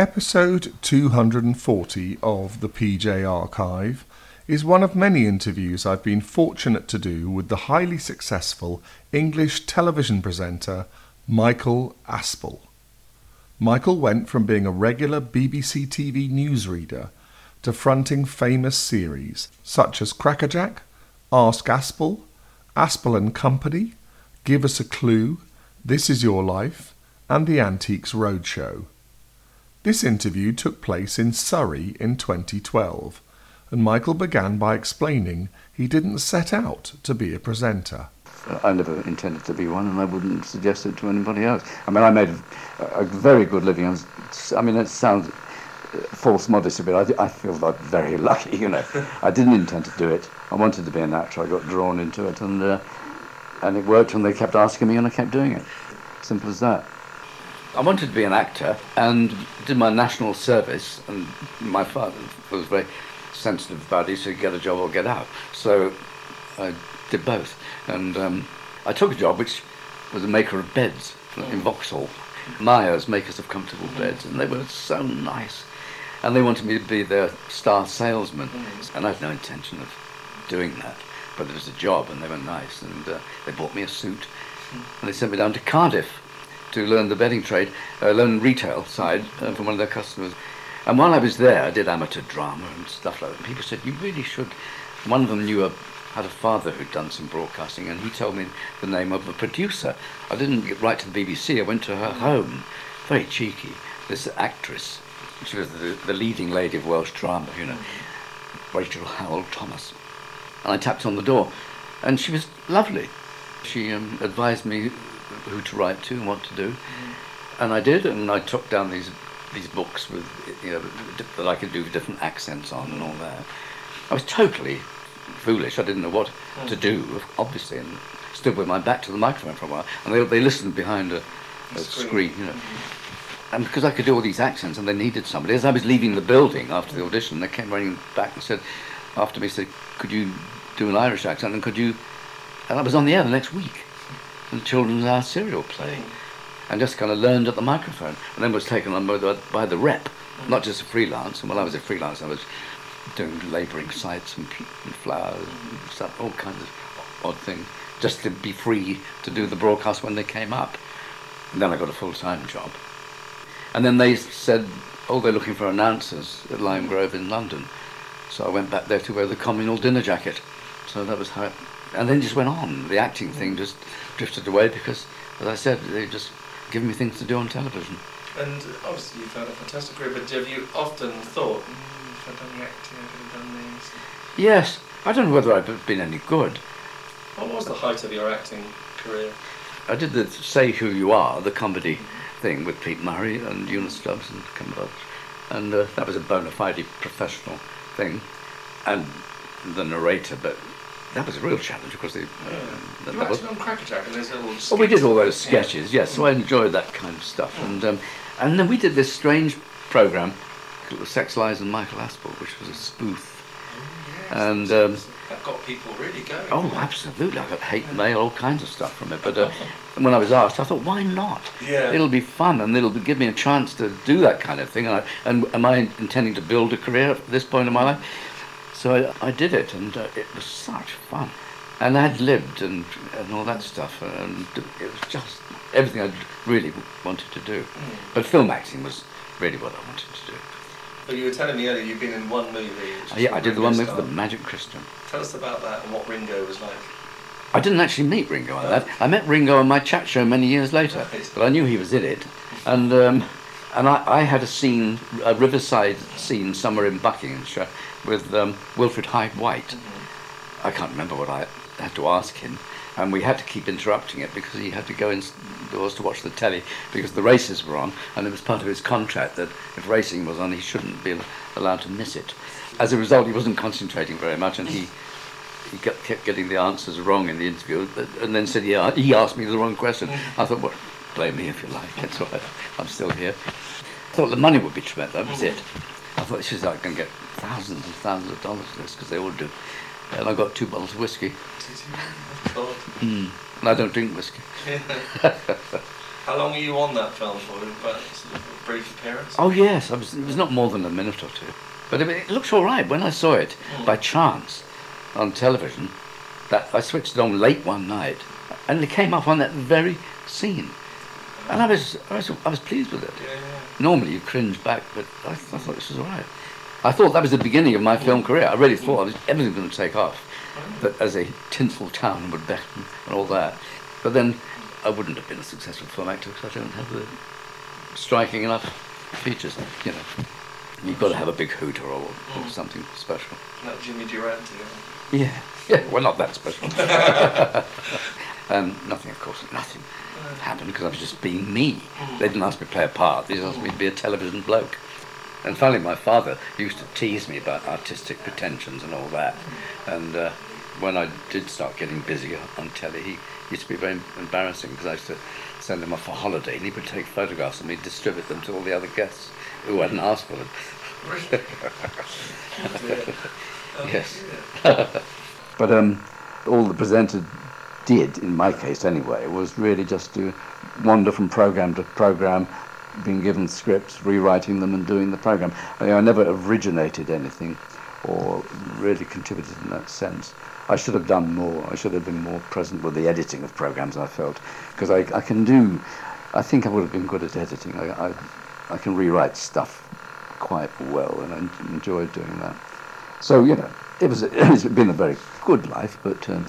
Episode 240 of the PJ Archive is one of many interviews I've been fortunate to do with the highly successful English television presenter Michael Aspel. Michael went from being a regular BBC TV newsreader to fronting famous series such as Crackerjack, Ask Aspel, Aspel and Company, Give Us a Clue, This Is Your Life, and The Antiques Roadshow. This interview took place in Surrey in 2012 and Michael began by explaining he didn't set out to be a presenter. I never intended to be one, and I wouldn't suggest it to anybody else. I mean, I made a, a very good living. I, was, I mean, it sounds uh, false modesty, but I, I, feel like very lucky, you know. I didn't intend to do it. I wanted to be an actor. I got drawn into it, and uh, and it worked. And they kept asking me, and I kept doing it. Simple as that. I wanted to be an actor, and did my national service. And my father was very sensitive about it. He said, get a job or get out. So I did both. And um, I took a job which was a maker of beds in Vauxhall. Myers, makers of comfortable beds. And they were so nice. And they wanted me to be their star salesman. And I had no intention of doing that. But it was a job and they were nice. And uh, they bought me a suit. And they sent me down to Cardiff to learn the bedding trade, uh, learn retail side uh, from one of their customers. And while I was there, I did amateur drama and stuff like that. People said, you really should. One of them knew a, had a father who'd done some broadcasting, and he told me the name of a producer. I didn't get right to the BBC. I went to her home, very cheeky. This actress, she was the, the leading lady of Welsh drama, you know, Rachel Howell Thomas. And I tapped on the door, and she was lovely. She um, advised me who to write to and what to do. And I did, and I took down these these books with you know that I could do different accents on and all that. I was totally foolish. I didn't know what to do, obviously, and stood with my back to the microphone for a while. And they, they listened behind a, a screen. you know. And because I could do all these accents, and they needed somebody. As I was leaving the building after the audition, they came running back and said, after me, said, "Could you do an Irish accent?" And could you? And I was on the air the next week, the Children's Hour serial play and just kind of learned at the microphone and then was taken on by the, by the rep, not just a freelance. And while I was a freelance, I was doing labouring sites and, and flowers and stuff, all kinds of odd things, just to be free to do the broadcast when they came up. And then I got a full-time job. And then they said, oh, they're looking for announcers at Lime Grove in London. So I went back there to wear the communal dinner jacket. So that was how it, and then just went on. The acting thing mm. just drifted away because, as I said, they just giving me things to do on television. And obviously you've had a fantastic career, but have you often thought, mm, if I'd done the acting, I could have done this? Yes. I don't know whether I've been any good. What was the height of your acting career? I did the Say Who You Are, the comedy mm-hmm. thing with Pete Murray and Eunice Stubbs and Cumberbatch. And uh, that was a bona fide professional thing. And the narrator, but that was a real challenge because they. Uh, you acted on Crackerjack and there's little. Oh, we did all those sketches, yes. So I enjoyed that kind of stuff, yeah. and um, and then we did this strange program called Sex Lies and Michael Aspel, which was a spoof. Oh, yes. And um, that got people really going. Oh, absolutely! I got hate mail, all kinds of stuff from it. But uh, when I was asked, I thought, why not? Yeah. It'll be fun, and it'll give me a chance to do that kind of thing. And, I, and am I intending to build a career at this point in my life? So I, I did it, and uh, it was such fun. And I'd lived and, and all that stuff, and it was just everything I really wanted to do. Mm. But film acting was really what I wanted to do. But you were telling me earlier you've been in one movie. Yeah, I did the one movie, The Magic Christian. Tell us about that and what Ringo was like. I didn't actually meet Ringo on that. I met Ringo on my chat show many years later, but I knew he was in it. And um, and I, I, had a scene, a riverside scene somewhere in Buckinghamshire with um, Wilfrid Hyde-White. Mm-hmm. I can't remember what I had to ask him, and we had to keep interrupting it because he had to go indoors to watch the telly because the races were on, and it was part of his contract that if racing was on, he shouldn't be allowed to miss it. As a result, he wasn't concentrating very much, and he he kept getting the answers wrong in the interview, and then said, "Yeah, he asked me the wrong question." I thought, "Well, blame me if you like. That's all right. I'm still here." I thought the money would be tremendous. That was it. I thought this is like going to get thousands and thousands of dollars for this because they all do. And I got two bottles of whiskey. mm. And I don't drink whiskey. How long were you on that film for? Sort of a brief appearance. Oh yes, I was, it was not more than a minute or two. But it, it looks all right. When I saw it Mm. by chance on television, that I switched it on late one night, and it came up on that very scene, and I was I was, I was pleased with it. Yeah, yeah. Normally you cringe back, but I, I thought this was all right. I thought that was the beginning of my film career. I really thought I was, everything was going to take off. That as a tinsel town would beckon and all that. But then I wouldn't have been a successful film actor because I don't have the striking enough features. You know, you've got to have a big hooter or, or Mm. something special. Not Jimmy Durante. Yeah, yeah. Well, not that special. um, nothing, of course, nothing happened because I was just being me. They didn't ask me to play a part. They just asked me to be a television bloke. And finally, my father used to tease me about artistic pretensions and all that. And uh, when I did start getting busy on telly, he used to be very embarrassing because I used to send him off for holiday and he would take photographs and we'd distribute them to all the other guests who hadn't asked for them. Really? Dear. Yes. But um, all the presenter did, in my case anyway, was really just to wander from program to program, being given scripts, rewriting them, and doing the program. I, mean, I never originated anything or really contributed in that sense. I should have done more. I should have been more present with the editing of programs. I felt because I, I can do. I think I would have been good at editing. I, I, I can rewrite stuff quite well, and I en- enjoyed doing that. So you know, it was it's been a very good life, but um,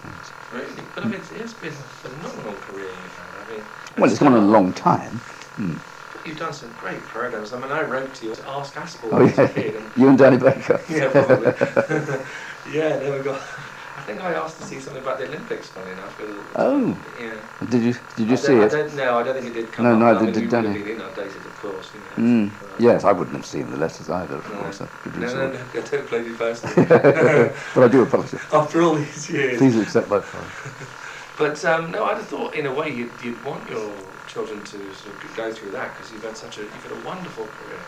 Really? But I mean, it's, been a phenomenal career you've had. I mean, well, it's gone on a long time. Hmm. You've done some great programs. I mean, I wrote to you to ask Aspel Oh yeah. And, you and Danny Baker. yeah, probably. yeah, there we go. I think I asked to see something about the Olympics, funny enough. Oh. Yeah. Did you did you see it? I don't, no, I don't think it did come No, up. neither I mean, did Danny. have been inundated, of course. You know, Mm. uh, Yes, I wouldn't have seen the letters either, of No. course. I No, no, no, I don't blame you personally. but I do apologise. After all these years. Please accept my apology. But um, no, I'd have thought in a way you'd, you'd want your children to sort of go through that because you've had such a you've had a wonderful career.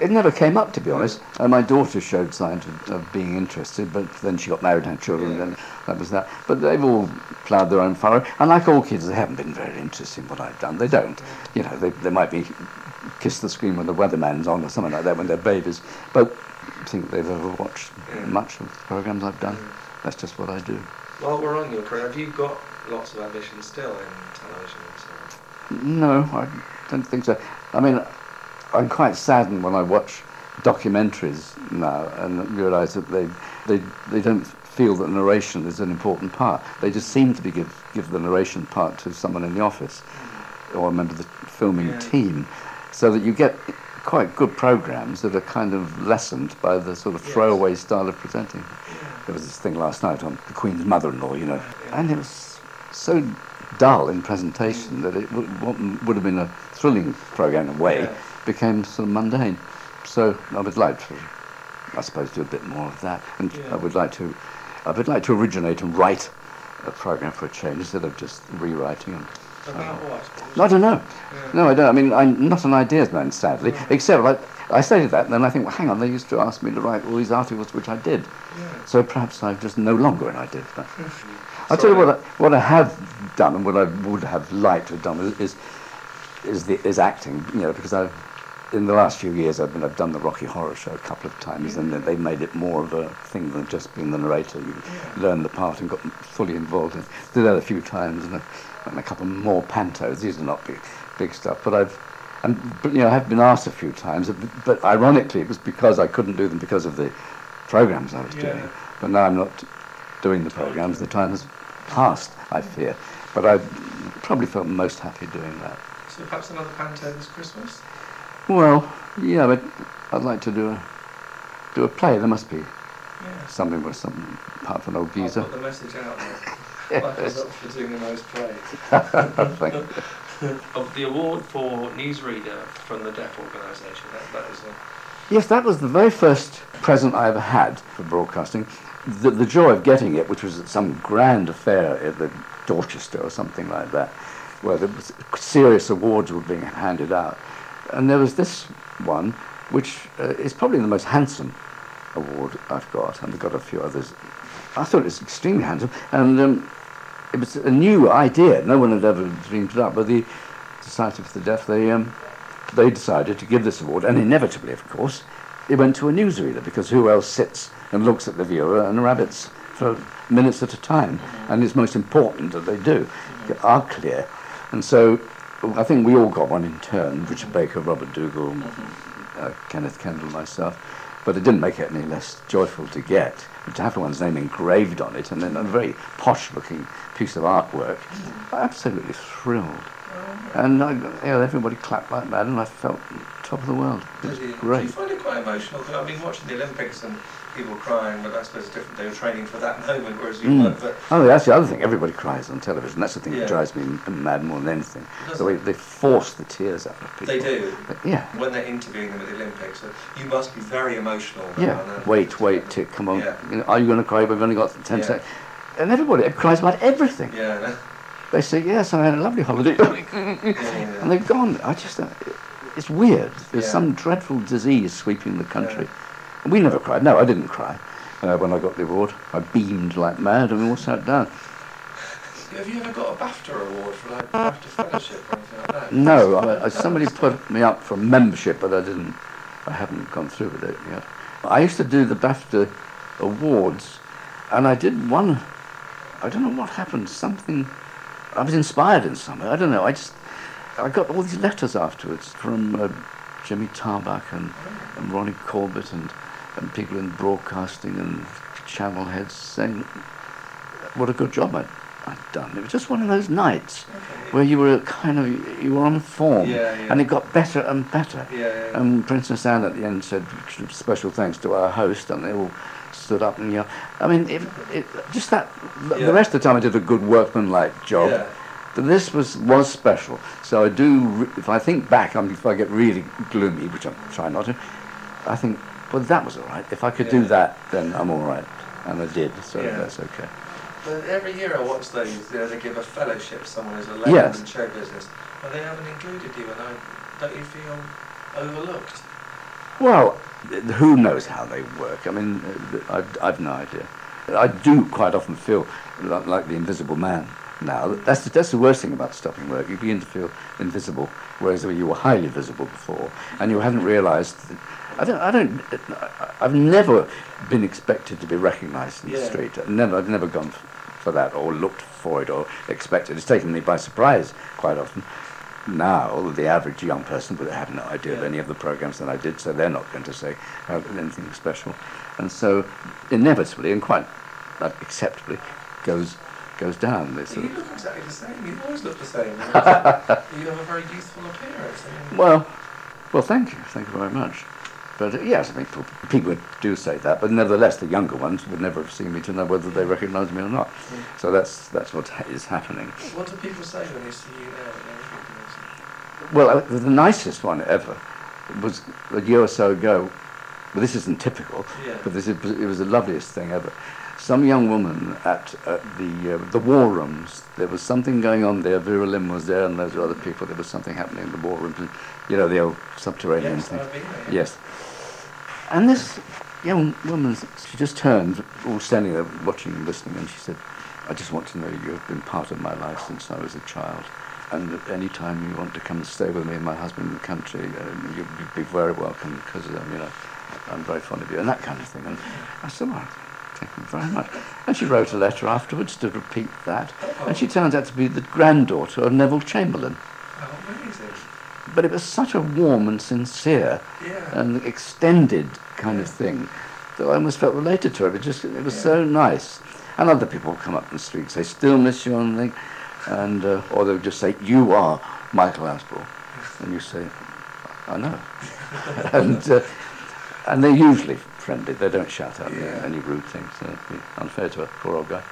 It never came up, to be honest. Uh, my daughter showed signs of, of being interested, but then she got married and had children, Yeah. and then that was that. But they've all ploughed their own furrow. And like all kids, they haven't been very interested in what I've done. They don't. You know, they, they might be kiss the screen when the weatherman's on or something like that when they're babies. But I think they've ever watched Yeah. much of the programs I've done. Mm. That's just what I do. While we're on your career, have you got lots of ambition still in television and so on? No, I don't think so. I mean, I'm quite saddened when I watch documentaries now and realise that they, they, they don't feel that narration is an important part. They just seem to be give, give the narration part to someone in the office or a member of the filming Yeah. team, so that you get quite good programs that are kind of lessened by the sort of Yes. throwaway style of presenting. Yeah. There was this thing last night on the Queen's mother-in-law, you know, Yeah. and it was so dull in presentation that it would, what would have been a thrilling program in a way Yeah. became sort of mundane. So I would like to, I suppose, do a bit more of that, and Yeah. I would like to, I would like to originate and write a program for a change instead of just rewriting them. About uh, what? I don't know. Yeah. No, I don't. I mean, I'm not an ideas man, sadly. Except, like, I stated that, and then I think, well, hang on, they used to ask me to write all these articles, which I did. So perhaps I'm just no longer an ideas man. I'll tell you what I, what I have done and what I would have liked to have done is is, is, the, is acting, you know, because I've in the last few years I've been I've done the Rocky Horror Show a couple of times and they've made it more of a thing than just being the narrator. You Yeah. learn the part and got fully involved. And did that a few times and, a, and a couple more pantos. These are not big big stuff, but I've and but you know I have been asked a few times, but, but ironically it was because I couldn't do them because of the programs I was Yeah. doing. But now I'm not doing the programs. The time has passed, I fear. But I probably felt most happy doing that. So perhaps another panto this Christmas? Well, yeah, but I'd like to do a do a play. There must be Yeah. something with some apart from an old I'll geezer. put the message out there. Like us up for doing the most plays. Thank you. Of the award for newsreader from the Deaf organisation, that, that is a Yes, that was the very first present I ever had for broadcasting. The, the joy of getting it, which was at some grand affair at the Dorchester or something like that, where the serious awards were being handed out. And there was this one, which uh, is probably the most handsome award I've got, and I've got a few others. I thought it was extremely handsome, and um, it was a new idea. No one had ever dreamed it up, but the Society for the Deaf, they, um, they decided to give this award, and inevitably, of course, it went to a newsreader because who else sits and looks at the viewer and rabbits for minutes at a time? And it's most important that they do, are clear. And so I think we all got one in turn Richard Baker, Robert Dougall, mm-hmm. uh, Kenneth Kendall, myself. But it didn't make it any less joyful to get. To have one's name engraved on it and then a very posh looking piece of artwork, mm-hmm. absolutely thrilled. Mm-hmm. And I, you know, everybody clapped like mad, and I felt top of the world. It was great. Do you find it quite emotional? I've been watching the Olympics and people crying, but I suppose it's different. They were training for that moment, whereas you Mm. weren't. But Oh, that's the other thing. Everybody cries on television. That's the thing Yeah. that drives me mad more than anything. The way they force the tears out of people. they do. But yeah. When they're interviewing them at the Olympics, uh, you must be very emotional. Yeah. Wait, wait, tick, come on. Yeah. You know, are you going to cry? We've only got 10 Yeah. seconds. And everybody cries about everything. Yeah, no, They say, yes, I had a lovely holiday. and they've gone. I just, uh, it's weird. There's some dreadful disease sweeping the country. We never cried. No, I didn't cry uh, when I got the award. I beamed like mad and we all sat down. Have you ever got a BAFTA award for like BAFTA fellowship or anything like that? No, I, I, somebody put me up for membership, but I didn't. I haven't gone through with it yet. I used to do the BAFTA awards, and I did one. I don't know what happened. Something. I was inspired in some way. I don't know. I just. I got all these letters afterwards from uh, Jimmy Tarbuck and, and Ronnie Corbett and, and people in broadcasting and channel heads saying what a good job I'd, I'd done. It was just one of those nights Okay. where you were kind of you were on form, Yeah, yeah. and it got better and better. Yeah. And Princess Anne at the end said special thanks to our host, and they all stood up and yelled. I mean, it, it, just that. the- rest of the time, I did a good workmanlike job. But this was was special. So I do. If I think back, I mean, if I get really gloomy, which I'm trying not to, I think, well, that was all right. If I could do that, then I'm all right, and I did. So Yeah. that's okay. But every year I watch those, you know, they give a fellowship to someone who's a legend Yes. in show business, and they haven't included you, and I, don't you feel overlooked? Well, who knows how they work? I mean, I've, I've no idea. I do quite often feel like, like the invisible man now. That's the, that's the worst thing about stopping work. You begin to feel invisible, whereas you were highly visible before, and you hadn't realised. I don't. I don't. I've never been expected to be recognised in the Yeah. street. I've never. I've never gone f- for that or looked for it or expected. It's taken me by surprise quite often. Now, the average young person would have no idea of any of the programs that I did, so they're not going to say uh, anything special. And so, inevitably and quite acceptably, goes goes down. This You look exactly the same. You always look the same. you have a very youthful appearance. I mean, well, well, thank you, thank you very much. But uh, yes, I think people, do say that, but nevertheless, the younger ones would never have seen me to know whether they recognise me or not. So that's that's what ha- is happening. what do people say when they see you now? that they recognise Well, uh, the nicest one ever was a year or so ago. Well, this isn't typical, Yeah. but this is, it was the loveliest thing ever. Some young woman at, at the uh, the war rooms. There was something going on there. Vera Lynn was there, and those other people. There was something happening in the war rooms. and, You know, the old subterranean Yes, thing. Yes. And this young woman, she just turned, all standing there watching and listening, and she said, I just want to know you have been part of my life since I was a child. And any time you want to come and stay with me and my husband in the country, uh, you'd be very welcome because, um, you know, I'm very fond of you, and that kind of thing. And I said, well, thank you very much. And she wrote a letter afterwards to repeat that. And she turns out to be the granddaughter of Neville Chamberlain. But it was such a warm and sincere Yeah. and extended kind of thing that I almost felt related to it. It just it was so nice. And other people would come up in the street, and say, "Still miss you," and think, and uh, or they would just say, "You are Michael Aspel," and you say, "I know," and uh, and they're usually friendly. They don't shout out Yeah. any rude things. So it'd be unfair to a poor old guy.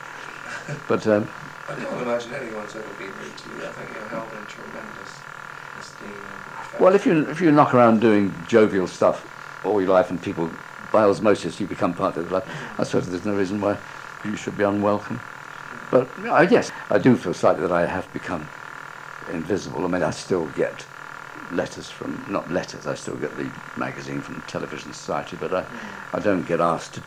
But um, I can't imagine anyone's ever been rude to you. I think you're held in tremendous esteem. and respect. Well, if you if you knock around doing jovial stuff all your life and people by osmosis you become part of the life, I suppose there's no reason why you should be unwelcome. But I guess I do feel slightly that I have become invisible. I mean, I still get letters from not letters. I still get the magazine from the Television Society, but I I don't get asked to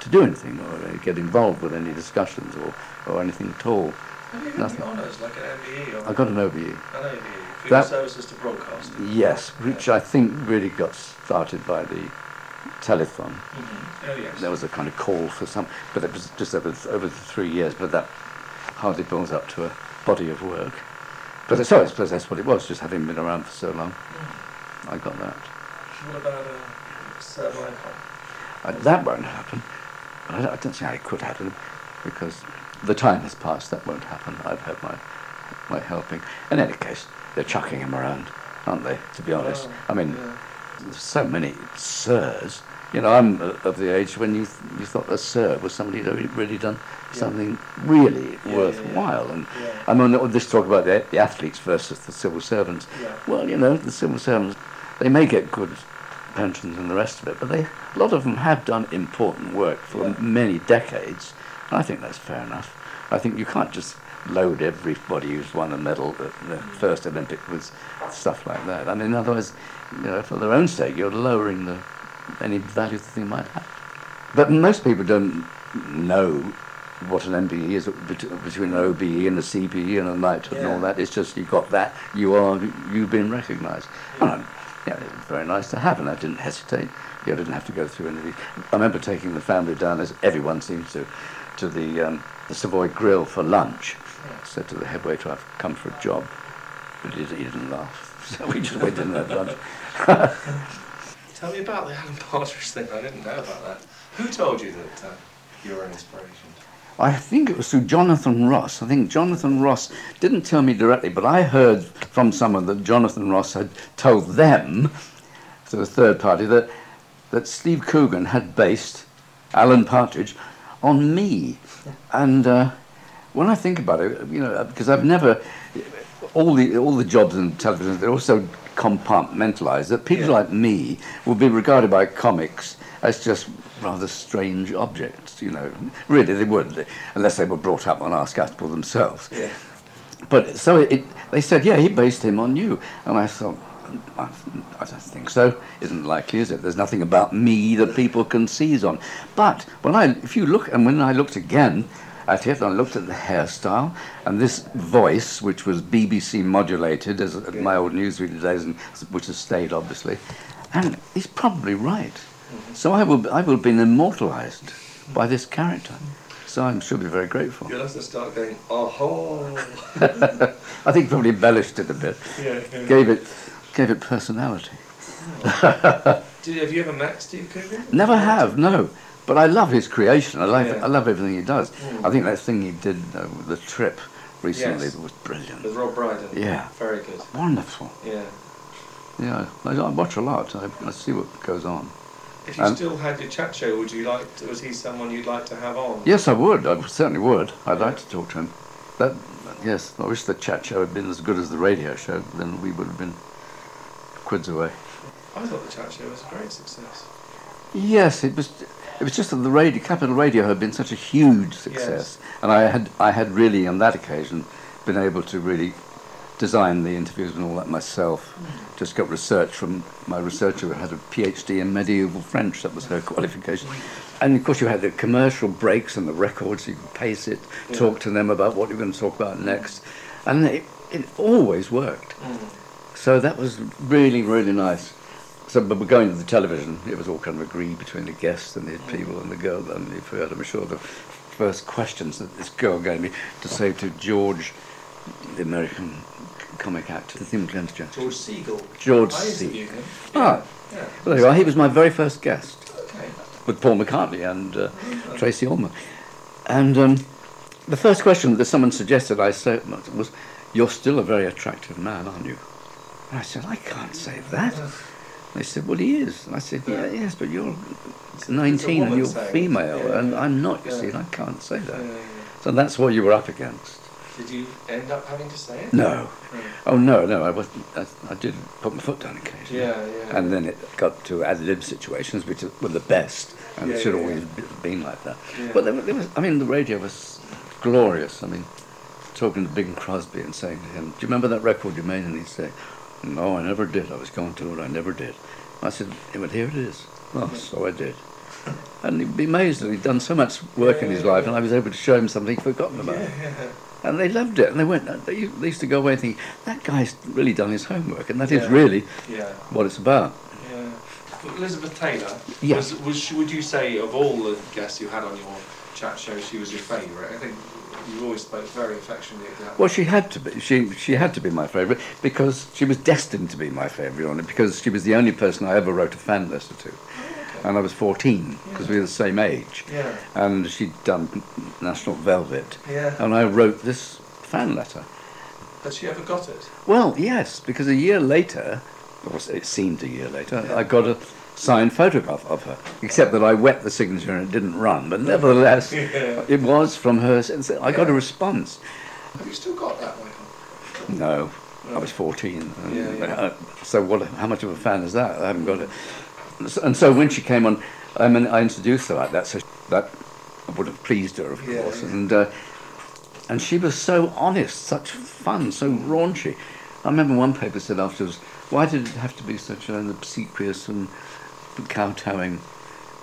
to do anything or uh, get involved with any discussions or or anything at all. Have you got Nothing. any honours like an I got an OBE. an OBE for That- services to broadcasting? Yes, which I think really got started by the telethon. Mm-hmm. Oh yes. There was a kind of call for some, but it was just over, over the three years, but that hardly builds up to a body of work. But so I suppose that's what it was, just having been around for so long. Mm. I got that. What about a servo icon? Uh, that won't happen. I don't, I don't see how it could happen because the time has passed. That won't happen. I've had my my helping. In any case, they're chucking him around, aren't they? To be honest, Oh, I mean, yeah. there's so many sirs. You know, I'm uh, of the age when you th- you thought a sir was somebody who'd really- really done Yeah. something really Yeah, worthwhile. And. I mean, all this talk about the, the athletes versus the civil servants. Well, you know, the civil servants, they may get good pensions and the rest of it, but they, a lot of them have done important work for many decades. And I think that's fair enough. I think you can't just load everybody who's won a medal at the first Olympic with stuff like that. I mean, otherwise, you know, for their own sake, you're lowering the any value the thing might have. But most people don't know what an MBE is between an OBE and a CBE and a knighthood and all that. It's just you've got that, you are you've been recognised. And I'm, yeah, it was very nice to have, and I didn't hesitate. You know, I didn't have to go through any of these. I remember taking the family down, as everyone seems to, to the um, the Savoy Grill for lunch. I Said to the head waiter, "I've come for a job," but he, didn't laugh. So we just went in and had lunch. Tell me about the Alan Partridge thing. I didn't know about that. Who told you that uh, you were an inspiration? I think it was through Jonathan Ross. I think Jonathan Ross didn't tell me directly, but I heard from someone that Jonathan Ross had told them, to the third party, that, that Steve Coogan had based Alan Partridge on me. And uh, when I think about it, you know, because I've never, all the, all the jobs in television, they're also compartmentalized, that people Yeah. like me would be regarded by comics as just rather strange objects, you know. Really, they would, unless they were brought up on our scaffold themselves. Yeah. But so it, they said, yeah, he based him on you. And I thought, I, I don't think so. Isn't likely, is it? There's nothing about me that people can seize on. But when I, if you look, and when I looked again at it, I looked at the hairstyle and this voice, which was BBC modulated, as at my old newsreader days, and which has stayed obviously, and he's probably right. So I will, I will have been immortalised by this character. So I should be very grateful. You'll have to start going, oh, I think probably embellished it a bit, yeah, yeah. gave it, gave it personality. Did, have you ever met Steve Coogan? Never have, no. But I love his creation. I like, Yeah. I love everything he does. Mm. I think that thing he did, uh, the trip recently, Yes. was brilliant. With Rob Brydon. Yeah. Very good. Wonderful. Yeah. Yeah, I, I watch a lot. I, I see what goes on. If you Um, still had your chat show, would you like? To, was he someone you'd like to have on? Yes, I would. I certainly would. I'd Yeah. like to talk to him. That, yes, I wish the chat show had been as good as the radio show. Then we would have been quids away. I thought the chat show was a great success. Yes, it was. It was just that the radio, Capital Radio, had been such a huge success, and I had, I had really, on that occasion, been able to really design the interviews and all that myself. Just got research from my researcher who had a PhD in medieval French. That was her qualification. And of course, you had the commercial breaks and the records. You could pace it, Yeah. talk to them about what you're going to talk about next, and it, it always worked. Mm. So that was really, really nice. So, but we're going to the television. It was all kind of agreed between the guests and the people and the girl. And you've heard, I'm sure, the first questions that this girl gave me to say to George, the American comic actor, the with James George Segal. George Segal. Ah, Yeah. well, there you are. He was my very first guest Okay. with Paul McCartney and uh, Tracey Ullman. And um, the first question that someone suggested I said was, "You're still a very attractive man, aren't you?" And I said, "I can't say that." They said, "Well, he is." And I said, "Yeah, yes, but you're 19 and you're female, Yeah, and. I'm not. You Yeah. see, and I can't say that." Yeah, So that's what you were up against. Did you end up having to say it? No. Yeah. Oh no, no, I wasn't. I, I did put my foot down occasionally. Yeah, yeah. And then it got to ad lib situations, which were the best, and it should always be- been like that. But there, there was, I mean, the radio was glorious. I mean, talking to Bing Crosby and saying to him, "Do you remember that record you made?" And he'd say, "No, I never did. I was going to it. I never did." I said, "Yeah, "But here it is." Oh, so I did. And he'd be amazed that he'd done so much work in his Yeah, life, yeah. and I was able to show him something he'd forgotten about. Yeah, yeah. And they loved it, and they went. They used to go away thinking that guy's really done his homework, and that is Yeah. really Yeah. what it's about. Yeah. Elizabeth Taylor, Yeah. was, was would you say of all the guests you had on your chat show, she was your favourite? I think you always spoke very affectionately that. Well, she had to be. She she had to be my favourite because she was destined to be my favourite on it because she was the only person I ever wrote a fan letter to, oh, and I was 14 because we were the same age, Yeah. and she'd done National Velvet, Yeah. and I wrote this fan letter. Had she ever got it? Well, yes, because a year later, or it seemed a year later, I got a signed photograph of her. Except that I wet the signature and it didn't run, but nevertheless, Yeah. it was from her. and I got a response. Have you still got that, one? No, I was 14. Yeah, yeah. uh, so what? How much of a fan is that? I haven't got it. And so when she came on, I mean, I introduced her like that, so that would have pleased her, of Yeah, course. And uh, and she was so honest, such fun, so raunchy. I remember one paper said afterwards, "Why did it have to be such an obsequious and kowtowing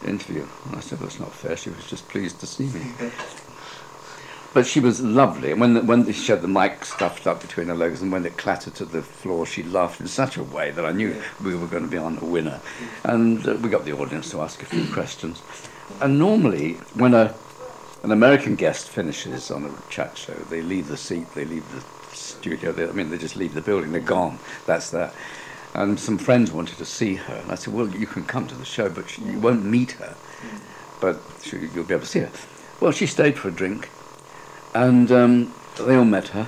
interview?" I said, "That's not fair. She was just pleased to see me." But she was lovely. And when the, when she had the mic stuffed up between her legs and when it clattered to the floor, she laughed in such a way that I knew Yeah. we were going to be on a winner. And uh, we got the audience to ask a few questions. And normally, when a, an American guest finishes on a chat show, they leave the seat, they leave the studio. They, I mean, they just leave the building. They're gone. That's that. And some friends wanted to see her. And I said, well, you can come to the show, but she, you won't meet her. But she, you'll be able to see her. Well, she stayed for a drink and um, they all met her.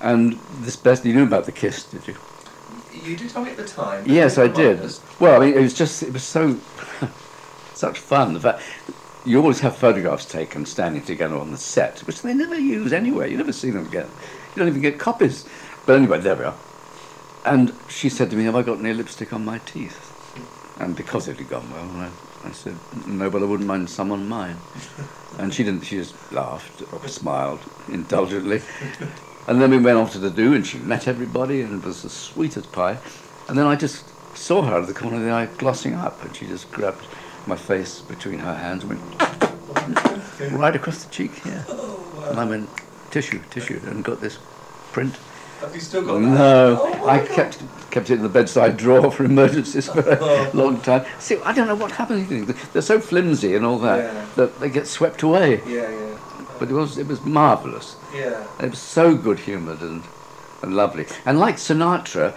And this best, you knew about the kiss, did you? You did tell me at the time. Yes, I did. us. Well, I mean, it was just, it was so, such fun. The fact, you always have photographs taken standing together on the set, which they never use anyway. You never see them again. You don't even get copies. But anyway, there we are. And she said to me, have I got any lipstick on my teeth? And because it had gone well, I, I said, no, but I wouldn't mind some on mine. And she didn't, she just laughed or smiled indulgently. And then we went off to the do and she met everybody and it was the sweetest pie. And then I just saw her out of the corner of the eye glossing up and she just grabbed my face between her hands and went right across the cheek here. And I went, tissue, tissue, and got this print. Have you still got that? No, Oh I God. kept kept it in the bedside drawer for emergencies for Oh. a long time. See, I don't know what happened. They're so flimsy and all that Yeah. that they get swept away. Yeah, yeah. But it was it was marvelous. Yeah. It was so good humoured and and lovely. And like Sinatra,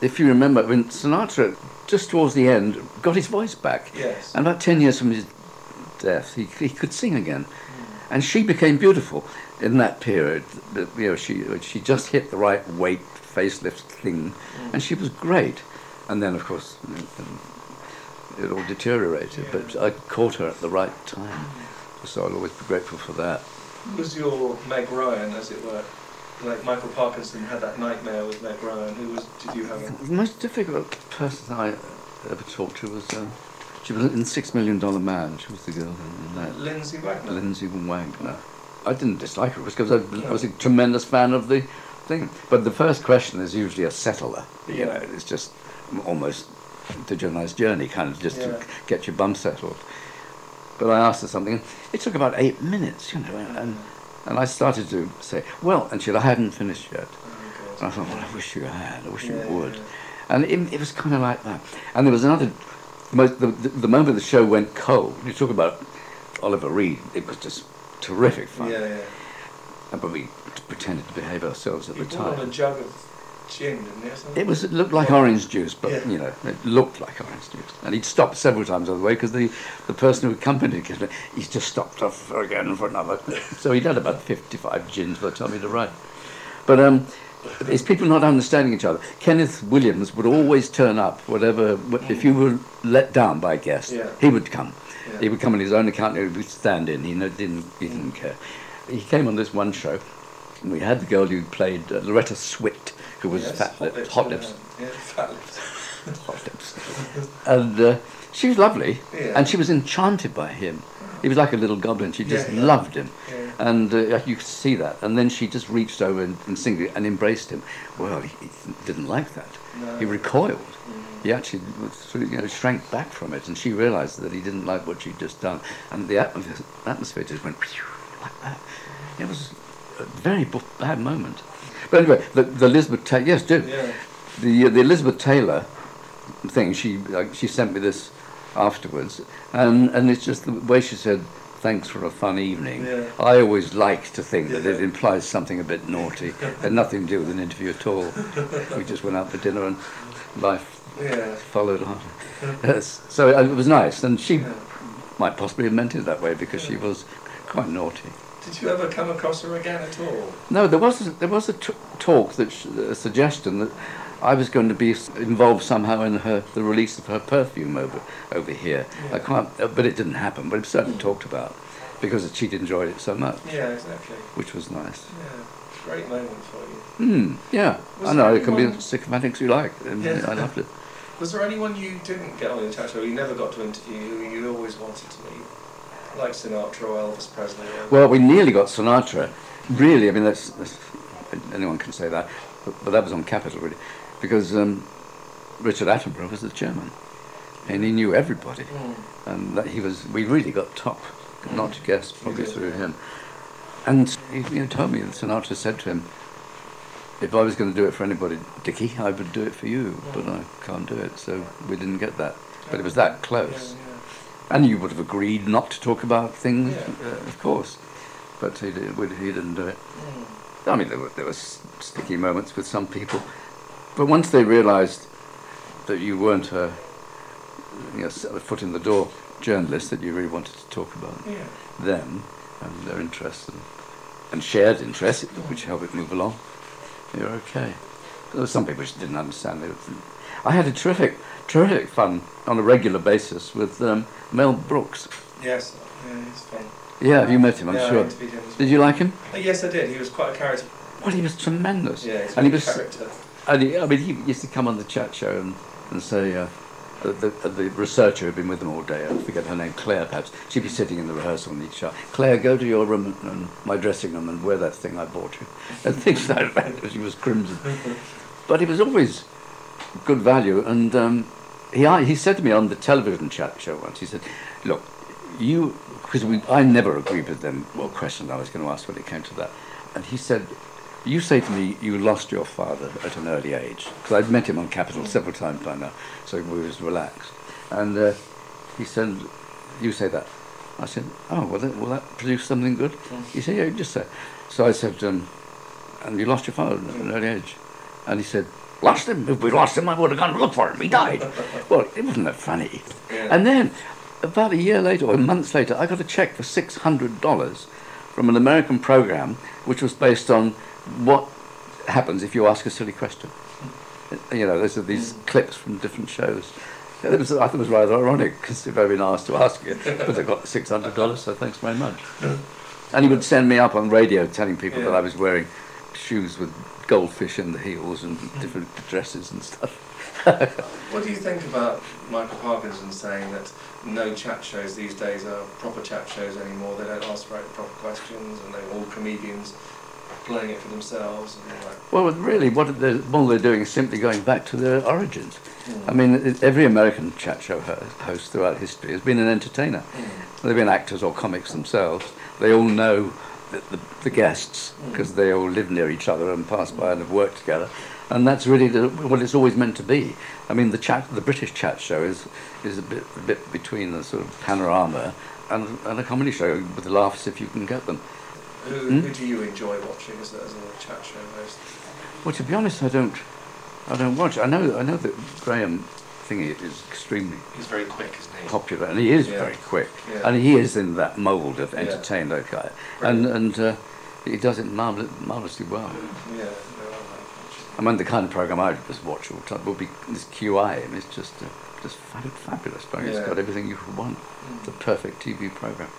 if you remember, when Sinatra just towards the end got his voice back, Yes. and about ten years from his death, he he could sing again, hmm. and she became beautiful in that period. You know, she she just hit the right weight facelift thing, and she was great. And then, of course, it all deteriorated. But I caught her at the right time, so I'll always be grateful for that. Was your Meg Ryan, as it were? Like Michael Parkinson had that nightmare with Meg Ryan. Who was? Did you have? A, The most difficult person I ever talked to was um, she was in Six Million Dollar Man. She was the girl in, in that. Lindsay Wagner. Lindsay Wagner. I didn't dislike her because I, I was a tremendous fan of the thing. But the first question is usually a settler. You Yeah. know, it's just almost the journalist's journey, kind of just Yeah. to get your bum settled. But I asked her something. It took about eight minutes, you know, and, and I started to say, well, and she said, I hadn't finished yet. Oh, And I thought, well, I wish you had. I wish Yeah, you would. And it, it was kind of like that. And there was another, most, the, the, the moment the show went cold, you talk about Oliver Reed, it was just terrific fun. Yeah, yeah. And But we pretended to behave ourselves at You the brought on a time. jug of gin, didn't? It was it looked like orange juice, but Yeah. you know, it looked like orange juice. And he'd stopped several times on the way because the, the person who accompanied him, he just stopped off for again for another. so he'd had about 55 gins by the time he'd arrived. But um, it's people not understanding each other. Kenneth Williams would always turn up, whatever, if you were let down by a guest, Yeah. he would come. Yeah. He would come on his own account, he would stand in, he no- didn't, he didn't care. He came on this one show, and we had the girl who played uh, Loretta Swit, who was Yes, Fat Lips, Hot Lips, Yeah, fat lips. Hot Lips. and uh, she was lovely, Yeah. and she was enchanted by him. He was like a little goblin. She just Yeah, yeah. loved him, Yeah. and uh, you could see that. And then she just reached over and, and and embraced him. Well, he, he didn't like that. No. He recoiled. He actually was sort of, you know, shrank back from it, and she realised that he didn't like what she'd just done, and the atmosphere, just went like that. It was a very bad moment. But anyway, the, the Elizabeth Taylor, yes, do. Yeah. The, the Elizabeth Taylor thing, she, like, she sent me this afterwards, and, and it's just the way she said, thanks for a fun evening. Yeah. I always like to think that it implies something a bit naughty. had nothing to do with an interview at all. We just went out for dinner and life Yeah. followed on. So uh, it was nice, and she Yeah. might possibly have meant it that way because she was quite naughty. Did you ever come across her again at all? No, there was a, there was a t- talk that sh- a suggestion that I was going to be involved somehow in her the release of her perfume over over here. I can't, uh, but it didn't happen. But it was certainly talked about because she'd enjoyed it so much, Yeah, exactly. which was nice. Yeah. Great moment for you. Hmm. Yeah, Was I know it can be as sycophantic as you like, and Yeah. I loved it. Was there anyone you didn't get on in the chat show, you never got to interview, who you always wanted to meet? Like Sinatra or Elvis Presley? Or Well, we nearly got Sinatra. Really, I mean, that's, that's anyone can say that, but, but that was on Capital, really, because um, Richard Attenborough was the chairman, and he knew everybody, Mm. and that he was. We really got top notch guests probably through him, and he you know, told me that Sinatra said to him, "If I was going to do it for anybody, Dickie, I would do it for you, but I can't do it." So we didn't get that, but it was that close. Yeah, And you would have agreed not to talk about things, Yeah. uh, of course. But he, did, he didn't do it. yeah. Mm. I mean, there were, there were sticky moments with some people. But once they realised that you weren't a, you know, a foot in the door journalist, that you really wanted to talk about Yeah. them and their interests and, and shared interests, which helped it move along, you're okay. There were some people just didn't understand. They were, I had a terrific, terrific fun on a regular basis with um, Mel Brooks. Yes, yeah, he's fun. Yeah, have you met him? I'm yeah, sure. interviewed him as Did you like him? Uh, Yes, I did. He was quite a character. Well, he was tremendous. Yeah, he's and he a was, character. and he, I mean, he used to come on the chat show and, and say, uh, the, the, researcher who'd been with them all day, I forget her name, Claire perhaps, she'd be sitting in the rehearsal and he'd shout, Claire, go to your room and, my dressing room and wear that thing I bought you. And things like that. She was crimson. But it was always good value. And um, he, he said to me on the television chat show once, he said, look, you, because I never agreed with them what question I was going to ask when it came to that. And he said, you say to me you lost your father at an early age, because I'd met him on Capital several times by now, so we was relaxed. And uh, he said, you say that. I said, oh, well, that, will that produce something good? He said, yeah, just say. So I said, um, and you lost your father at an early age? And he said, lost him? If we lost him, I would have gone to look for him. He died. well, it wasn't that funny. Yeah. And then, about a year later, or months later, I got a check for $600 from an American program which was based on what happens if you ask a silly question. You know, those are these mm. clips from different shows. It was, I thought it was rather ironic because I'd been asked to ask it, but I got $600, so thanks very much. And he would send me up on radio telling people that I was wearing shoes with goldfish in the heels and mm. different dresses and stuff. What do you think about Michael Parkinson saying that no chat shows these days are proper chat shows anymore? They don't ask very proper questions, and they're all comedians playing it for themselves and all that. Well, really, what they're, all they're doing is simply going back to their origins. Mm. I mean, every American chat show host throughout history has been an entertainer. Mm. They've been actors or comics themselves. They all know the, the, the guests because they all live near each other and pass by and have worked together. And that's really the, what it's always meant to be. I mean, the chat, the British chat show is is a bit, a bit between the sort of panorama and, and a comedy show with the laughs if you can get them. Who, Hmm? who do you enjoy watching as a, as a chat show host? Well, to be honest, I don't, I don't watch. I know, I know that Graham Thingy is extremely He's very quick, isn't he? popular, and he is Yeah. very quick, Yeah. and he is in that mould of Yeah. entertainer guy, and and uh, he does it marvel- marvelously well. Yeah, no, I like watching. Mean, the kind of program I just watch all the time would be this QI, and it's just uh, just fabulous. Program. Yeah. It's got everything you could want. It's a perfect TV program.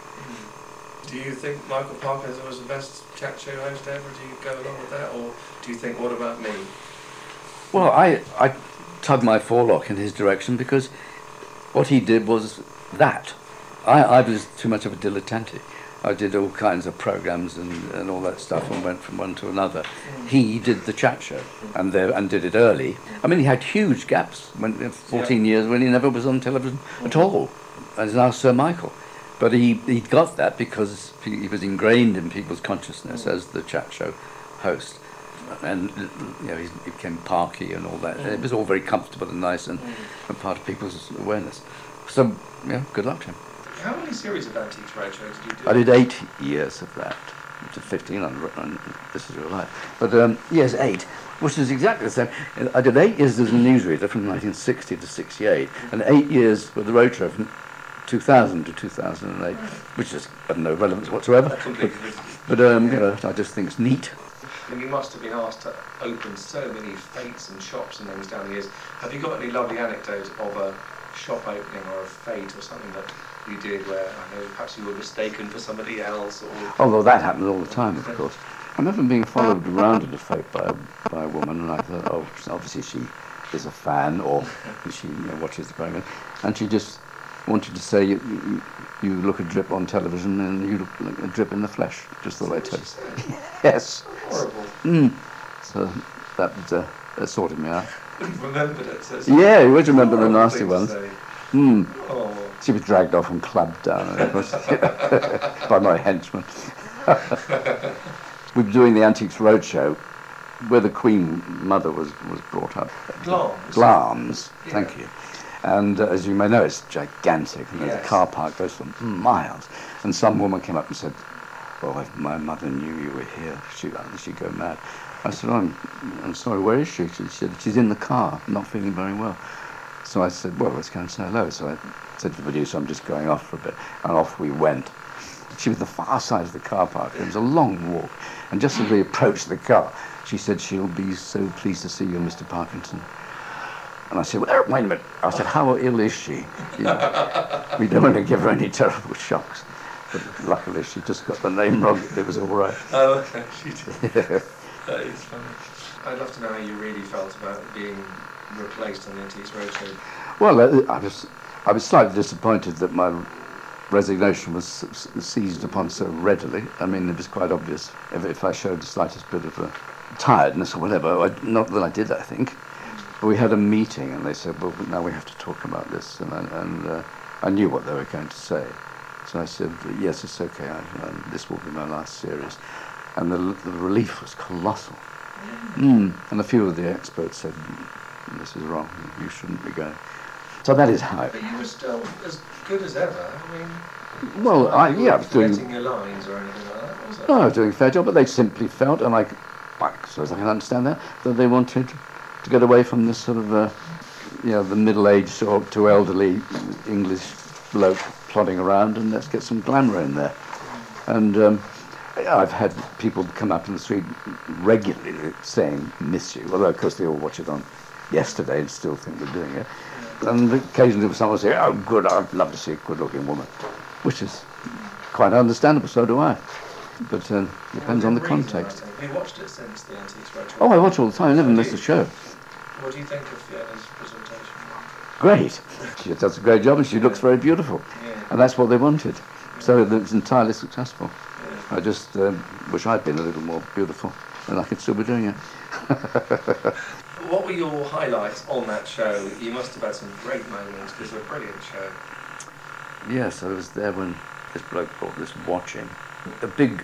Do you think Michael Parkinson was the best chat show host ever? Do you go along with that, or do you think, what about me? Well, I, I tugged my forelock in his direction because what he did was that. I, I was too much of a dilettante. I did all kinds of programs and, and all that stuff and went from one to another. Mm. He did the chat show and there, and did it early. I mean, he had huge gaps, when, 14 years when he never was on television at mm. all. As now Sir Michael. But he, he got that because he, was ingrained in people's consciousness as the chat show host. And you know, he became parky and all that. It was all very comfortable and nice and, and part of people's awareness. So, yeah, good luck to him. How many series of Antiques Roadshow did you do? I did eight years of that. To 15 on, This Is Your Life. But um, yes, eight, which is exactly the same. I did eight years as a newsreader from 1960 to 68, and eight years with the Roadshow from 2000 to 2008, which is of no relevance whatsoever. But, but um, you know, I just think it's neat. And you must have been asked to open so many fetes and shops and things down the years. Have you got any lovely anecdotes of a shop opening or a fete or something that you did where I know perhaps you were mistaken for somebody else or Although that happens all the time, of course. I remember being followed around at a fete by a, by a woman, and I thought, oh, obviously she is a fan, or she you know, watches the program, and she just wanted to say you, you, you look a drip on television and you look like a drip in the flesh, just the way it is. yes. horrible. Mm. So that uh, that sorted me out. Remembered it. So Yeah, you always remember the nasty ones. Mm. Oh, She was dragged off and clubbed down by my henchmen. we were doing the Antiques Roadshow where the Queen Mother was, was brought up. Glamis. Glamis, Yeah. thank you. And uh, as you may know, it's gigantic, and Yes. the car park goes for miles. And some woman came up and said, "Well, if my mother knew you were here, she, she'd go mad." I said, oh, "I'm, I'm sorry. Where is she?" She said, "She's in the car, not feeling very well." So I said, "Well, let's go and say hello." So I said to the producer, "I'm just going off for a bit," and off we went. She was the far side of the car park. It was a long walk, and just as we approached the car, she said, "She'll be so pleased to see you, Mr. Parkinson." And I said, well, wait a minute. I said, how ill is she? You know, we don't want to give her any terrible shocks. But luckily, she just got the name wrong. It was all right. Oh, okay. She did. yeah. that is funny. I'd love to know how you really felt about being replaced on the Antiques Roadshow. Well, uh, I was, I was slightly disappointed that my resignation was seized upon so readily. I mean, it was quite obvious if, if I showed the slightest bit of uh, tiredness or whatever. I, not that I did, I think. We had a meeting, and they said, "Well, now we have to talk about this," and I, and uh, I knew what they were going to say. So I said, "Yes, it's okay. I, um, this will be my last series," and the, the relief was colossal. Mm. And a few of the experts said, "Mm, "This is wrong. You shouldn't be going." So that is how. It, But you were still as good as ever. I mean, well, I, yeah, I was doing. your lines or anything like that, was? No, I was doing a fair job, but they simply felt, and I, I suppose I can understand that, that they wanted to get away from this sort of, uh, you know, the middle-aged or to elderly English bloke plodding around, and let's get some glamour in there. And um, I've had people come up in the street regularly saying "miss you," although of course they all watch it on yesterday and still think they're doing it. And occasionally someone will say, "Oh, good, I'd love to see a good-looking woman," which is quite understandable. So do I. But uh, depends on the Within reason, I context. Have you watched it since the Antiques Roadshow? Oh, I watch all the time. I never miss a show. What do you think of Fiona's presentation? Great. She does a great job and she looks very beautiful. Yeah. And that's what they wanted. So it's entirely successful. yeah. I just um, wish I'd been a little more beautiful and I could still be doing it. What were your highlights on that show? You must have had some great moments because it was a brilliant show. Yes, I was there when this bloke brought this watch in. A big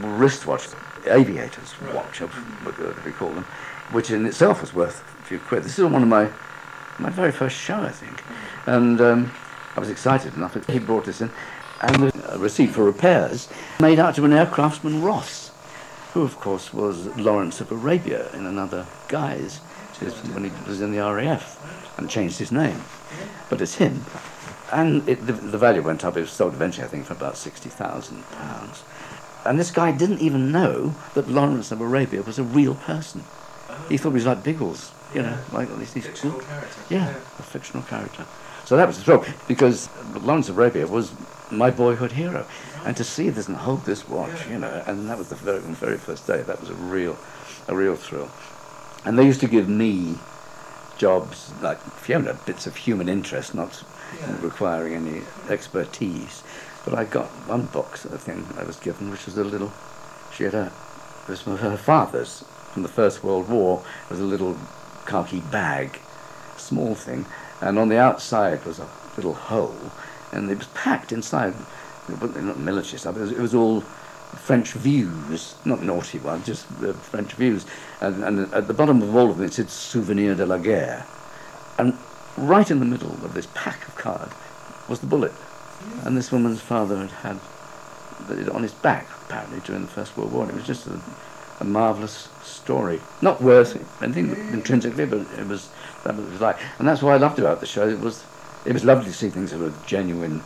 wristwatch, aviators Right. watch, whatever you call them, which in itself was worth a few quid. This is one of my my very first show, I think. And um, I was excited enough. that He brought this in. And uh, receipt for repairs made out to an aircraftsman Ross, who, of course, was Lawrence of Arabia in another guise when he was in the RAF and changed his name. But it's him. And it, the, the value went up. It was sold eventually, I think, for about £60,000. And this guy didn't even know that Lawrence of Arabia was a real person. He thought he was like Biggles, you know, like these, these Fictional character. yeah, a fictional character. So that was the trouble, because Lawrence of Arabia was my boyhood hero. And to see this and hold this watch, you know, and that was the very, very first day, that was a real, a real thrill. And they used to give me jobs, like Fiona, bits of human interest, not Yeah. Requiring any expertise. But I got one box, I think, I was given, which was a little, she had a, it was from her father's, from the First World War, it was a little khaki bag, small thing, and on the outside was a little hole, and it was packed inside. Not military stuff. It was, it was all French views, not naughty ones, just uh, French views. And, and at the bottom of all of them it said "Souvenir de la guerre," and right in the middle of this pack of cards was the bullet. And this woman's father had had it on his back, apparently, during the First World War. And it was just a, a marvellous story. Not worth anything intrinsically, but it was that was was like. And that's what I loved about the show. It was it was lovely to see things that were genuine,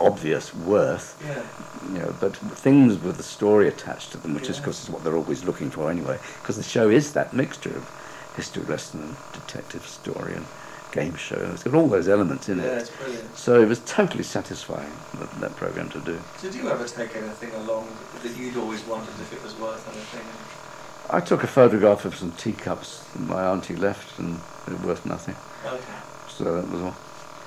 obvious worth. Yeah. You know, but things with a story attached to them, which is, of course, is what they're always looking for anyway. Because the show is that mixture of history lesson and detective story and game show. It's got all those elements in Yeah, it. it's brilliant. So it was totally satisfying that, that program to do. Did you ever take anything along that you'd always wondered if it was worth anything? I took a photograph of some teacups that my auntie left, and it was worth nothing. Okay. So that was all.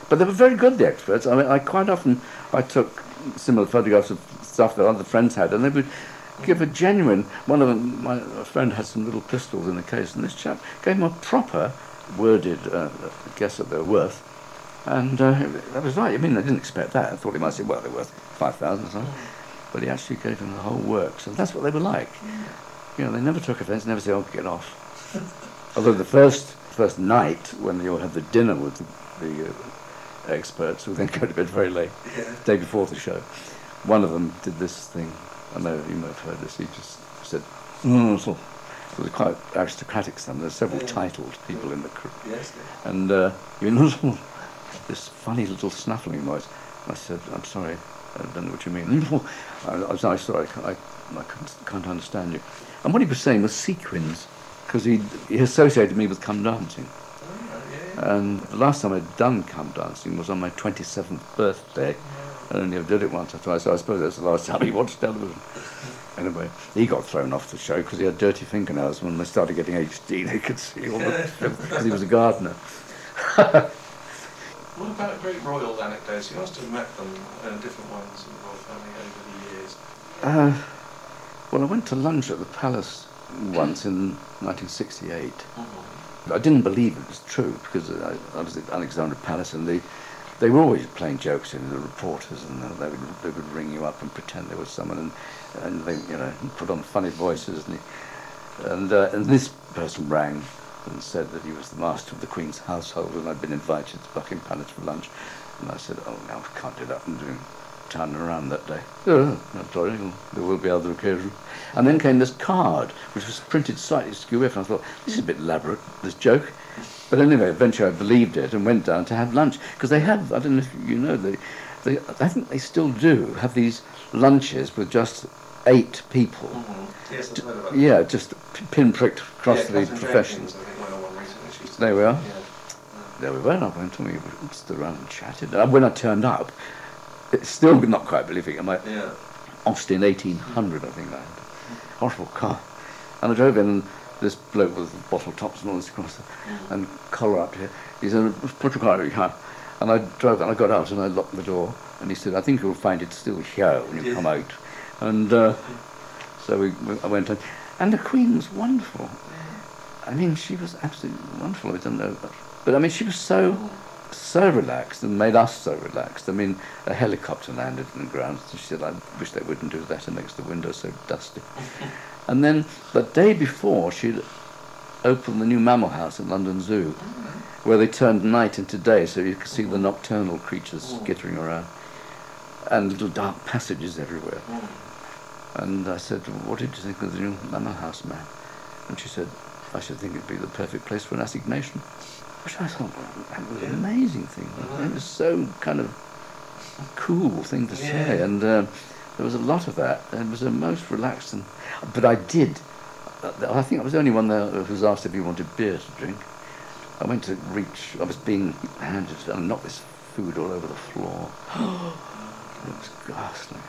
But they were very good, the experts. I mean, I quite often I took similar photographs of stuff that other friends had, and they would give a genuine. One of them, my friend had some little pistols in a case, and this chap gave him a proper worded uh, guess at their worth. And uh, that was right. I mean, I didn't expect that. I thought he might say, well, they're worth 5,000 or something. But he actually gave them the whole works, and that's what they were like. You know, they never took offence, never said, oh, get off. Although the first first night, when you'll have the dinner with the, the uh, experts, who then go to bed very late, Yeah. day before the show, one of them did this thing. I know you may have heard this. He just said, mm, was quite aristocratic. Some there's several Yeah. titled people in the crew, Yes. and uh, you know this funny little snuffling noise. I said, "I'm sorry, I don't know what you mean." I, I was I'm sorry, I, can't- I, I can't, can't understand you. And what he was saying was sequins, because he he associated me with come dancing. Oh, yeah. And the last time I'd done come dancing was on my 27th birthday. I only ever did it once or twice, so I suppose that's the last time he watched television. Anyway, he got thrown off the show because he had dirty fingernails. When they started getting HD, they could see all the because he was a gardener. What about great royal anecdotes? You must have met them, uh, different ones in the royal family over the years. Uh, well, I went to lunch at the palace once in 1968. I didn't believe it was true because I, I was at Alexandra Palace and they, they were always playing jokes in the reporters and they would, they would ring you up and pretend there was someone and, and they you know put on funny voices and he, and, uh, and this person rang and said that he was the master of the Queen's household and I'd been invited to Buckingham Palace for lunch and I said oh no I can't do that I'm doing town around that day. Oh, I'm sorry, there will be other occasions. And then came this card, which was printed slightly skew and I thought, this is a bit elaborate, this joke. But anyway, eventually I believed it and went down to have lunch. Because they have, I don't know if you know, they, they, I think they still do have these lunches with just eight people. Mm-hmm. Yes, I've heard about. Yeah, just p- pinpricked across yeah, the professions. Think, went on one recently. She used to- There we are. Yeah. There we were, and I went and we stood around and chatted. And when I turned up, it's still not quite believing it. My Yeah. Austin 1800, I think I had. Mm-hmm. Horrible car. And I drove in, and this bloke with bottle tops and all this across the, mm-hmm. and collar up here. He said, put your car in. And I drove, and I got out, and I locked the door. And he said, I think you'll find it still here when you come out. And uh, so we, we, I went in. And the Queen was wonderful. I mean, she was absolutely wonderful. I don't know. But I mean, she was so so relaxed and made us so relaxed. I mean, a helicopter landed in the ground. And she said, I wish they wouldn't do that. It makes the window so dusty. and then the day before, she'd opened the new mammal house at London Zoo, where they turned night into day so you could see the nocturnal creatures skittering around. And little dark passages everywhere. And I said, what did you think of the new mammal house, man? And she said, I should think it'd be the perfect place for an assignation. Which I thought, well, that was an amazing thing. It was so kind of cool thing to say. And uh, there was a lot of that. It was a most relaxed and... But I did... I think I was the only one there who was asked if he wanted beer to drink. I went to reach... I was being handed... And knocked this food all over the floor. it was ghastly.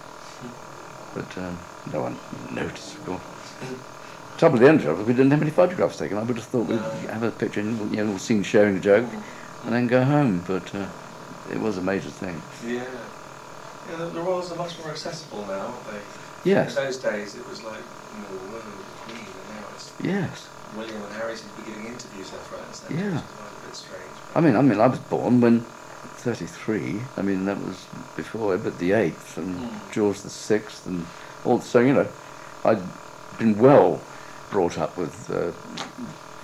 But um, no one noticed, of course. Trouble at the end of it we didn't have any photographs taken. I would have thought we'd have a picture and you know, seen sharing a joke and then go home. But uh, it was a major thing. Yeah. Yeah, the, the royals are much more accessible now, aren't they? Yes, In those days, it was like, you know, whoa, the Queen, and now it's yes. William and Harry seem to be giving interviews right, and centre. Yeah. Which is a bit strange. I mean, I mean, I was born when 33. I mean, that was before Edward the Eighth and Mm. George the Sixth and all. So you know, I'd been well brought up with uh,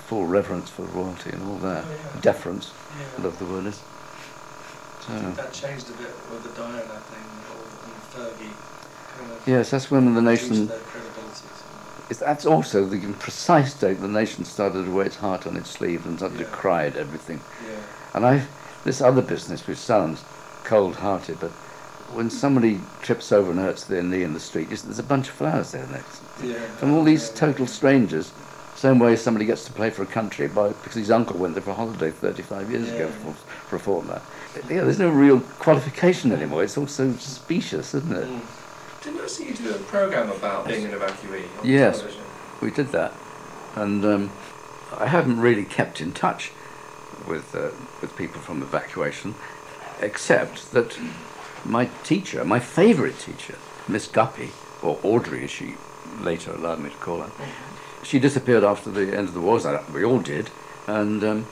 full reverence for royalty and all that, Oh, yeah. deference. I Yeah. love the word is. I think that changed a bit with the Diana thing or- and Fergie kind of yes, that's when the nation. It's, that's also the precise date the nation started to wear its heart on its sleeve and started Yeah. to cry at everything. Yeah. And I, this other business, which sounds cold-hearted, but when somebody trips over and hurts their knee in the street, there's a bunch of flowers there next. Yeah. From all these Yeah. total strangers, same way somebody gets to play for a country by, because his uncle went there for a holiday 35 years ago for, for a fortnight. Yeah, there's no real qualification anymore. It's all so specious, isn't it? Mm. Didn't I see you do a program about being an evacuee on Yes. television? We did that, and um, I haven't really kept in touch with uh, with people from evacuation, except that my teacher, my favourite teacher, Miss Guppy, or Audrey as she later allowed me to call her, she disappeared after the end of the war. We all did, and um,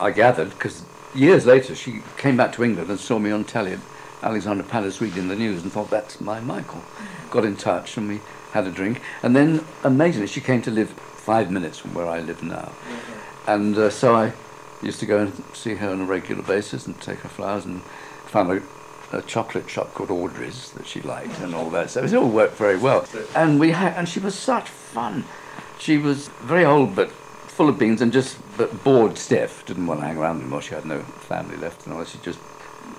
I gathered because years later she came back to England and saw me on telly Alexandra Palace reading the news and thought that's my Michael. Got in touch and we had a drink, and then amazingly she came to live five minutes from where I live now, Mhm. and uh, so I used to go and see her on a regular basis and take her flowers and found a, a chocolate shop called Audrey's that she liked and all that. So it all worked very well. And we and she was such fun. She was very old but full of beans and just but bored stiff. Didn't want to hang around anymore. She had no family left and all. She just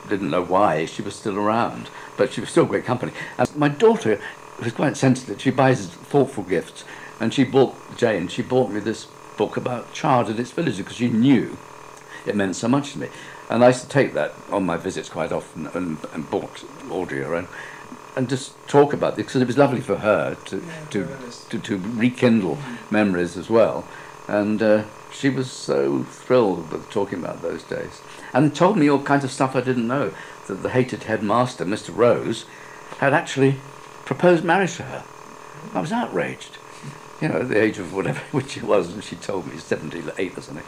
didn't know why she was still around, but she was still great company. And my daughter was quite sensitive. She buys thoughtful gifts, and she bought Jane. She bought me this book about Chard and its villages because she knew it meant so much to me. And I used to take that on my visits quite often and, and bought Audrey her own and just talk about this because it was lovely for her to, Yeah, to, to, to rekindle memories as well. And uh, she was so thrilled with talking about those days and told me all kinds of stuff I didn't know. That the hated headmaster, Mr. Rose, had actually proposed marriage to her. I was outraged. You know, at the age of whatever, which she was, and she told me 78 or something.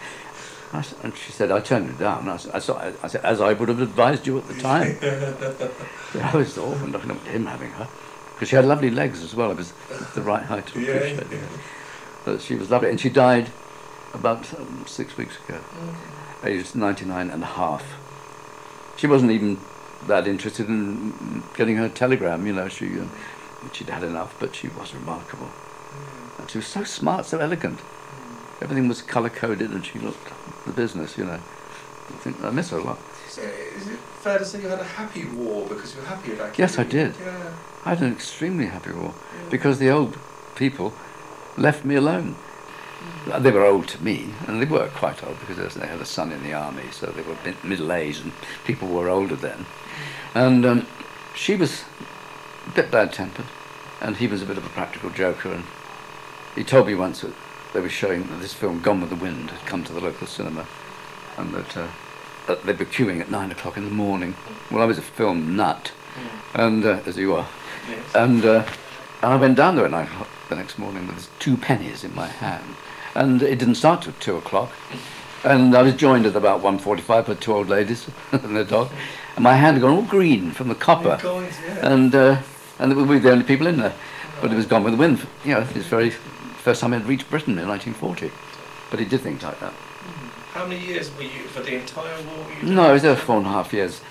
I and she said, I turned it down. I, I, saw- I said, as I would have advised you at the time. I was awful looking at him having her. Because she had lovely legs as well. It was the right height to appreciate yeah. it. But she was lovely. And she died about um, six weeks ago, aged 99 and a half. She wasn't even that interested in mm, getting her telegram, you know. She, um, she'd had enough, but she was remarkable. And she was so smart, so elegant. Everything was colour coded, and she looked the business, you know. I think I miss her a lot. So is it fair to say you had a happy war because you were happy evacuee? Yes, I did. Yeah. I had an extremely happy war yeah. because the old people left me alone. They were old to me, and they were quite old because they had a son in the army, so they were middle aged, and people were older then. And um, she was a bit bad tempered, and he was a bit of a practical joker. And he told me once that they were showing that this film, Gone with the Wind, had come to the local cinema, and that, uh, that they were queuing at nine o'clock in the morning. Well, I was a film nut, and uh, as you are. Yes. And, uh, and I went down there at nine o'clock the next morning with two pennies in my hand. And it didn't start till two o'clock. And I was joined at about 1.45 by two old ladies and their dog. And my hand had gone all green from the copper. Yeah. And, uh, and we were the only people in there. But it was gone with the wind. You know, it's very first time I'd reached Britain in 1940. But he did things like that. How many years were you for the entire war? You No, I was there four and a half years.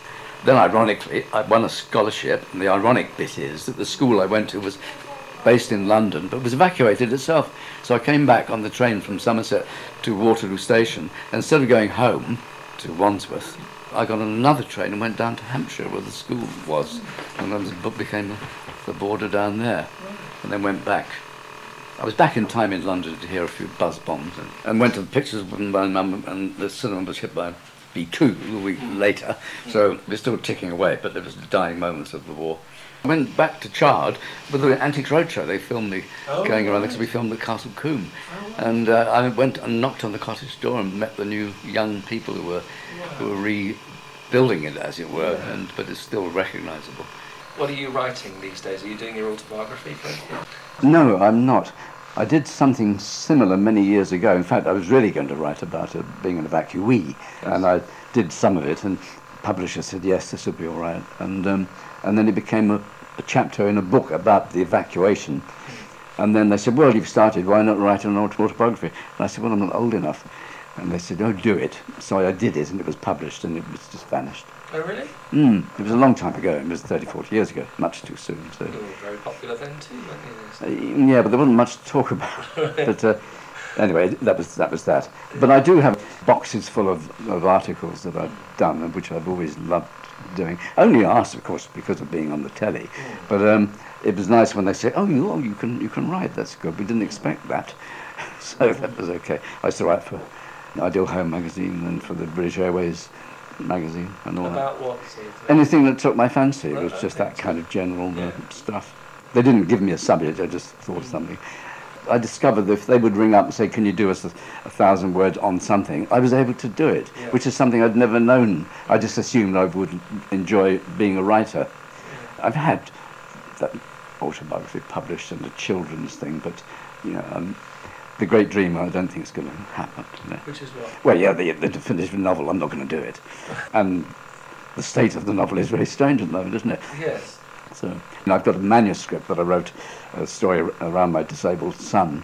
Then, ironically, I won a scholarship, and the ironic bit is that the school I went to was based in London, but was evacuated itself. So I came back on the train from Somerset to Waterloo Station. Instead of going home to Wandsworth, I got on another train and went down to Hampshire, where the school was, and then the became the, the border down there, and then went back. I was back in time in London to hear a few buzz bombs and, and went to the pictures with my mum and the cinema was hit by V2 a week later. So we're still ticking away, but there was the dying moments of the war. I went back to Chard with the Antiques Roadshow. They filmed me Oh, going around right. because we filmed at Castle Combe. Oh, wow. And uh, I went and knocked on the cottage door and met the new young people who were, who were rebuilding it, as it were, Yeah. and, but it's still recognisable. What are you writing these days? Are you doing your autobiography? For No, I'm not. I did something similar many years ago. In fact, I was really going to write about it being an evacuee, and I did some of it and publisher said yes, this would be all right, and um, and then it became a, a chapter in a book about the evacuation. And then they said, well, you've started, why not write an autobiography? And I said, well, I'm not old enough. And they said, oh, do it. So I did it, and it was published, and it was just vanished. Oh, really? Mm, it was a long time ago. It was 30, 40 years ago. Much too soon. So. You were very popular then too, weren't you? Uh, yeah, but there wasn't much to talk about. but uh, anyway, that was that was that. But I do have boxes full of, of articles that I've done, and which I've always loved doing. Only asked, of course, because of being on the telly. But um, it was nice when they say, "Oh, you, oh, you can you can write. That's good. We didn't expect that." so that was okay. I used to write for Ideal Home magazine and for the British Airways magazine and all that. About what sort? Anything that took my fancy. It was just that kind of general uh, Yeah. stuff. They didn't give me a subject, I just thought of something. I discovered that if they would ring up and say, Can you do us a, a thousand words on something? I was able to do it, Yeah. which is something I'd never known. I just assumed I would enjoy being a writer. I've had that autobiography published and a children's thing, but you know, um, the great dream, I don't think it's going to happen. Know. Which is what? Well, yeah, the, the definitive novel, I'm not going to do it. And the state of the novel is very strange at the moment, isn't it? Yes. So, I've got a manuscript that I wrote, a story around my disabled son,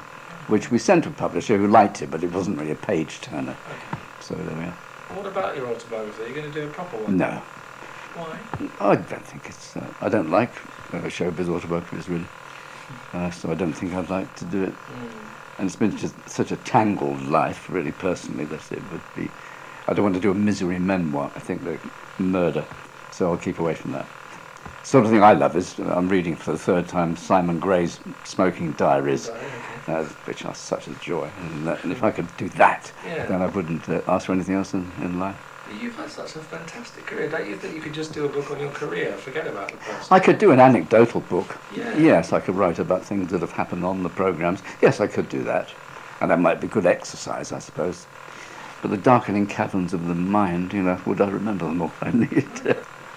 which we sent to a publisher who liked it, but it wasn't really a page turner. Okay. So there we are. What about your autobiography? Are you going to do a proper one? No, Why? I don't think it's. Uh, I don't like uh, showbiz autobiographies really, uh, so I don't think I'd like to do it. Mm. And it's been just such a tangled life, really, personally, that it would be. I don't want to do a misery memoir. I think they're murder, so I'll keep away from that. Sort of thing I love is I'm reading for the third time Simon Gray's Smoking Diaries, uh, which are such a joy. And, uh, and if I could do that, Yeah. then I wouldn't uh, ask for anything else in, in life. You've had such a fantastic career. Don't you think you could just do a book on your career? Forget about the past. I could do an anecdotal book. Yeah. Yes, I could write about things that have happened on the programmes. Yes, I could do that. And that might be good exercise, I suppose. But the darkening caverns of the mind, you know, would I remember them all I need? to?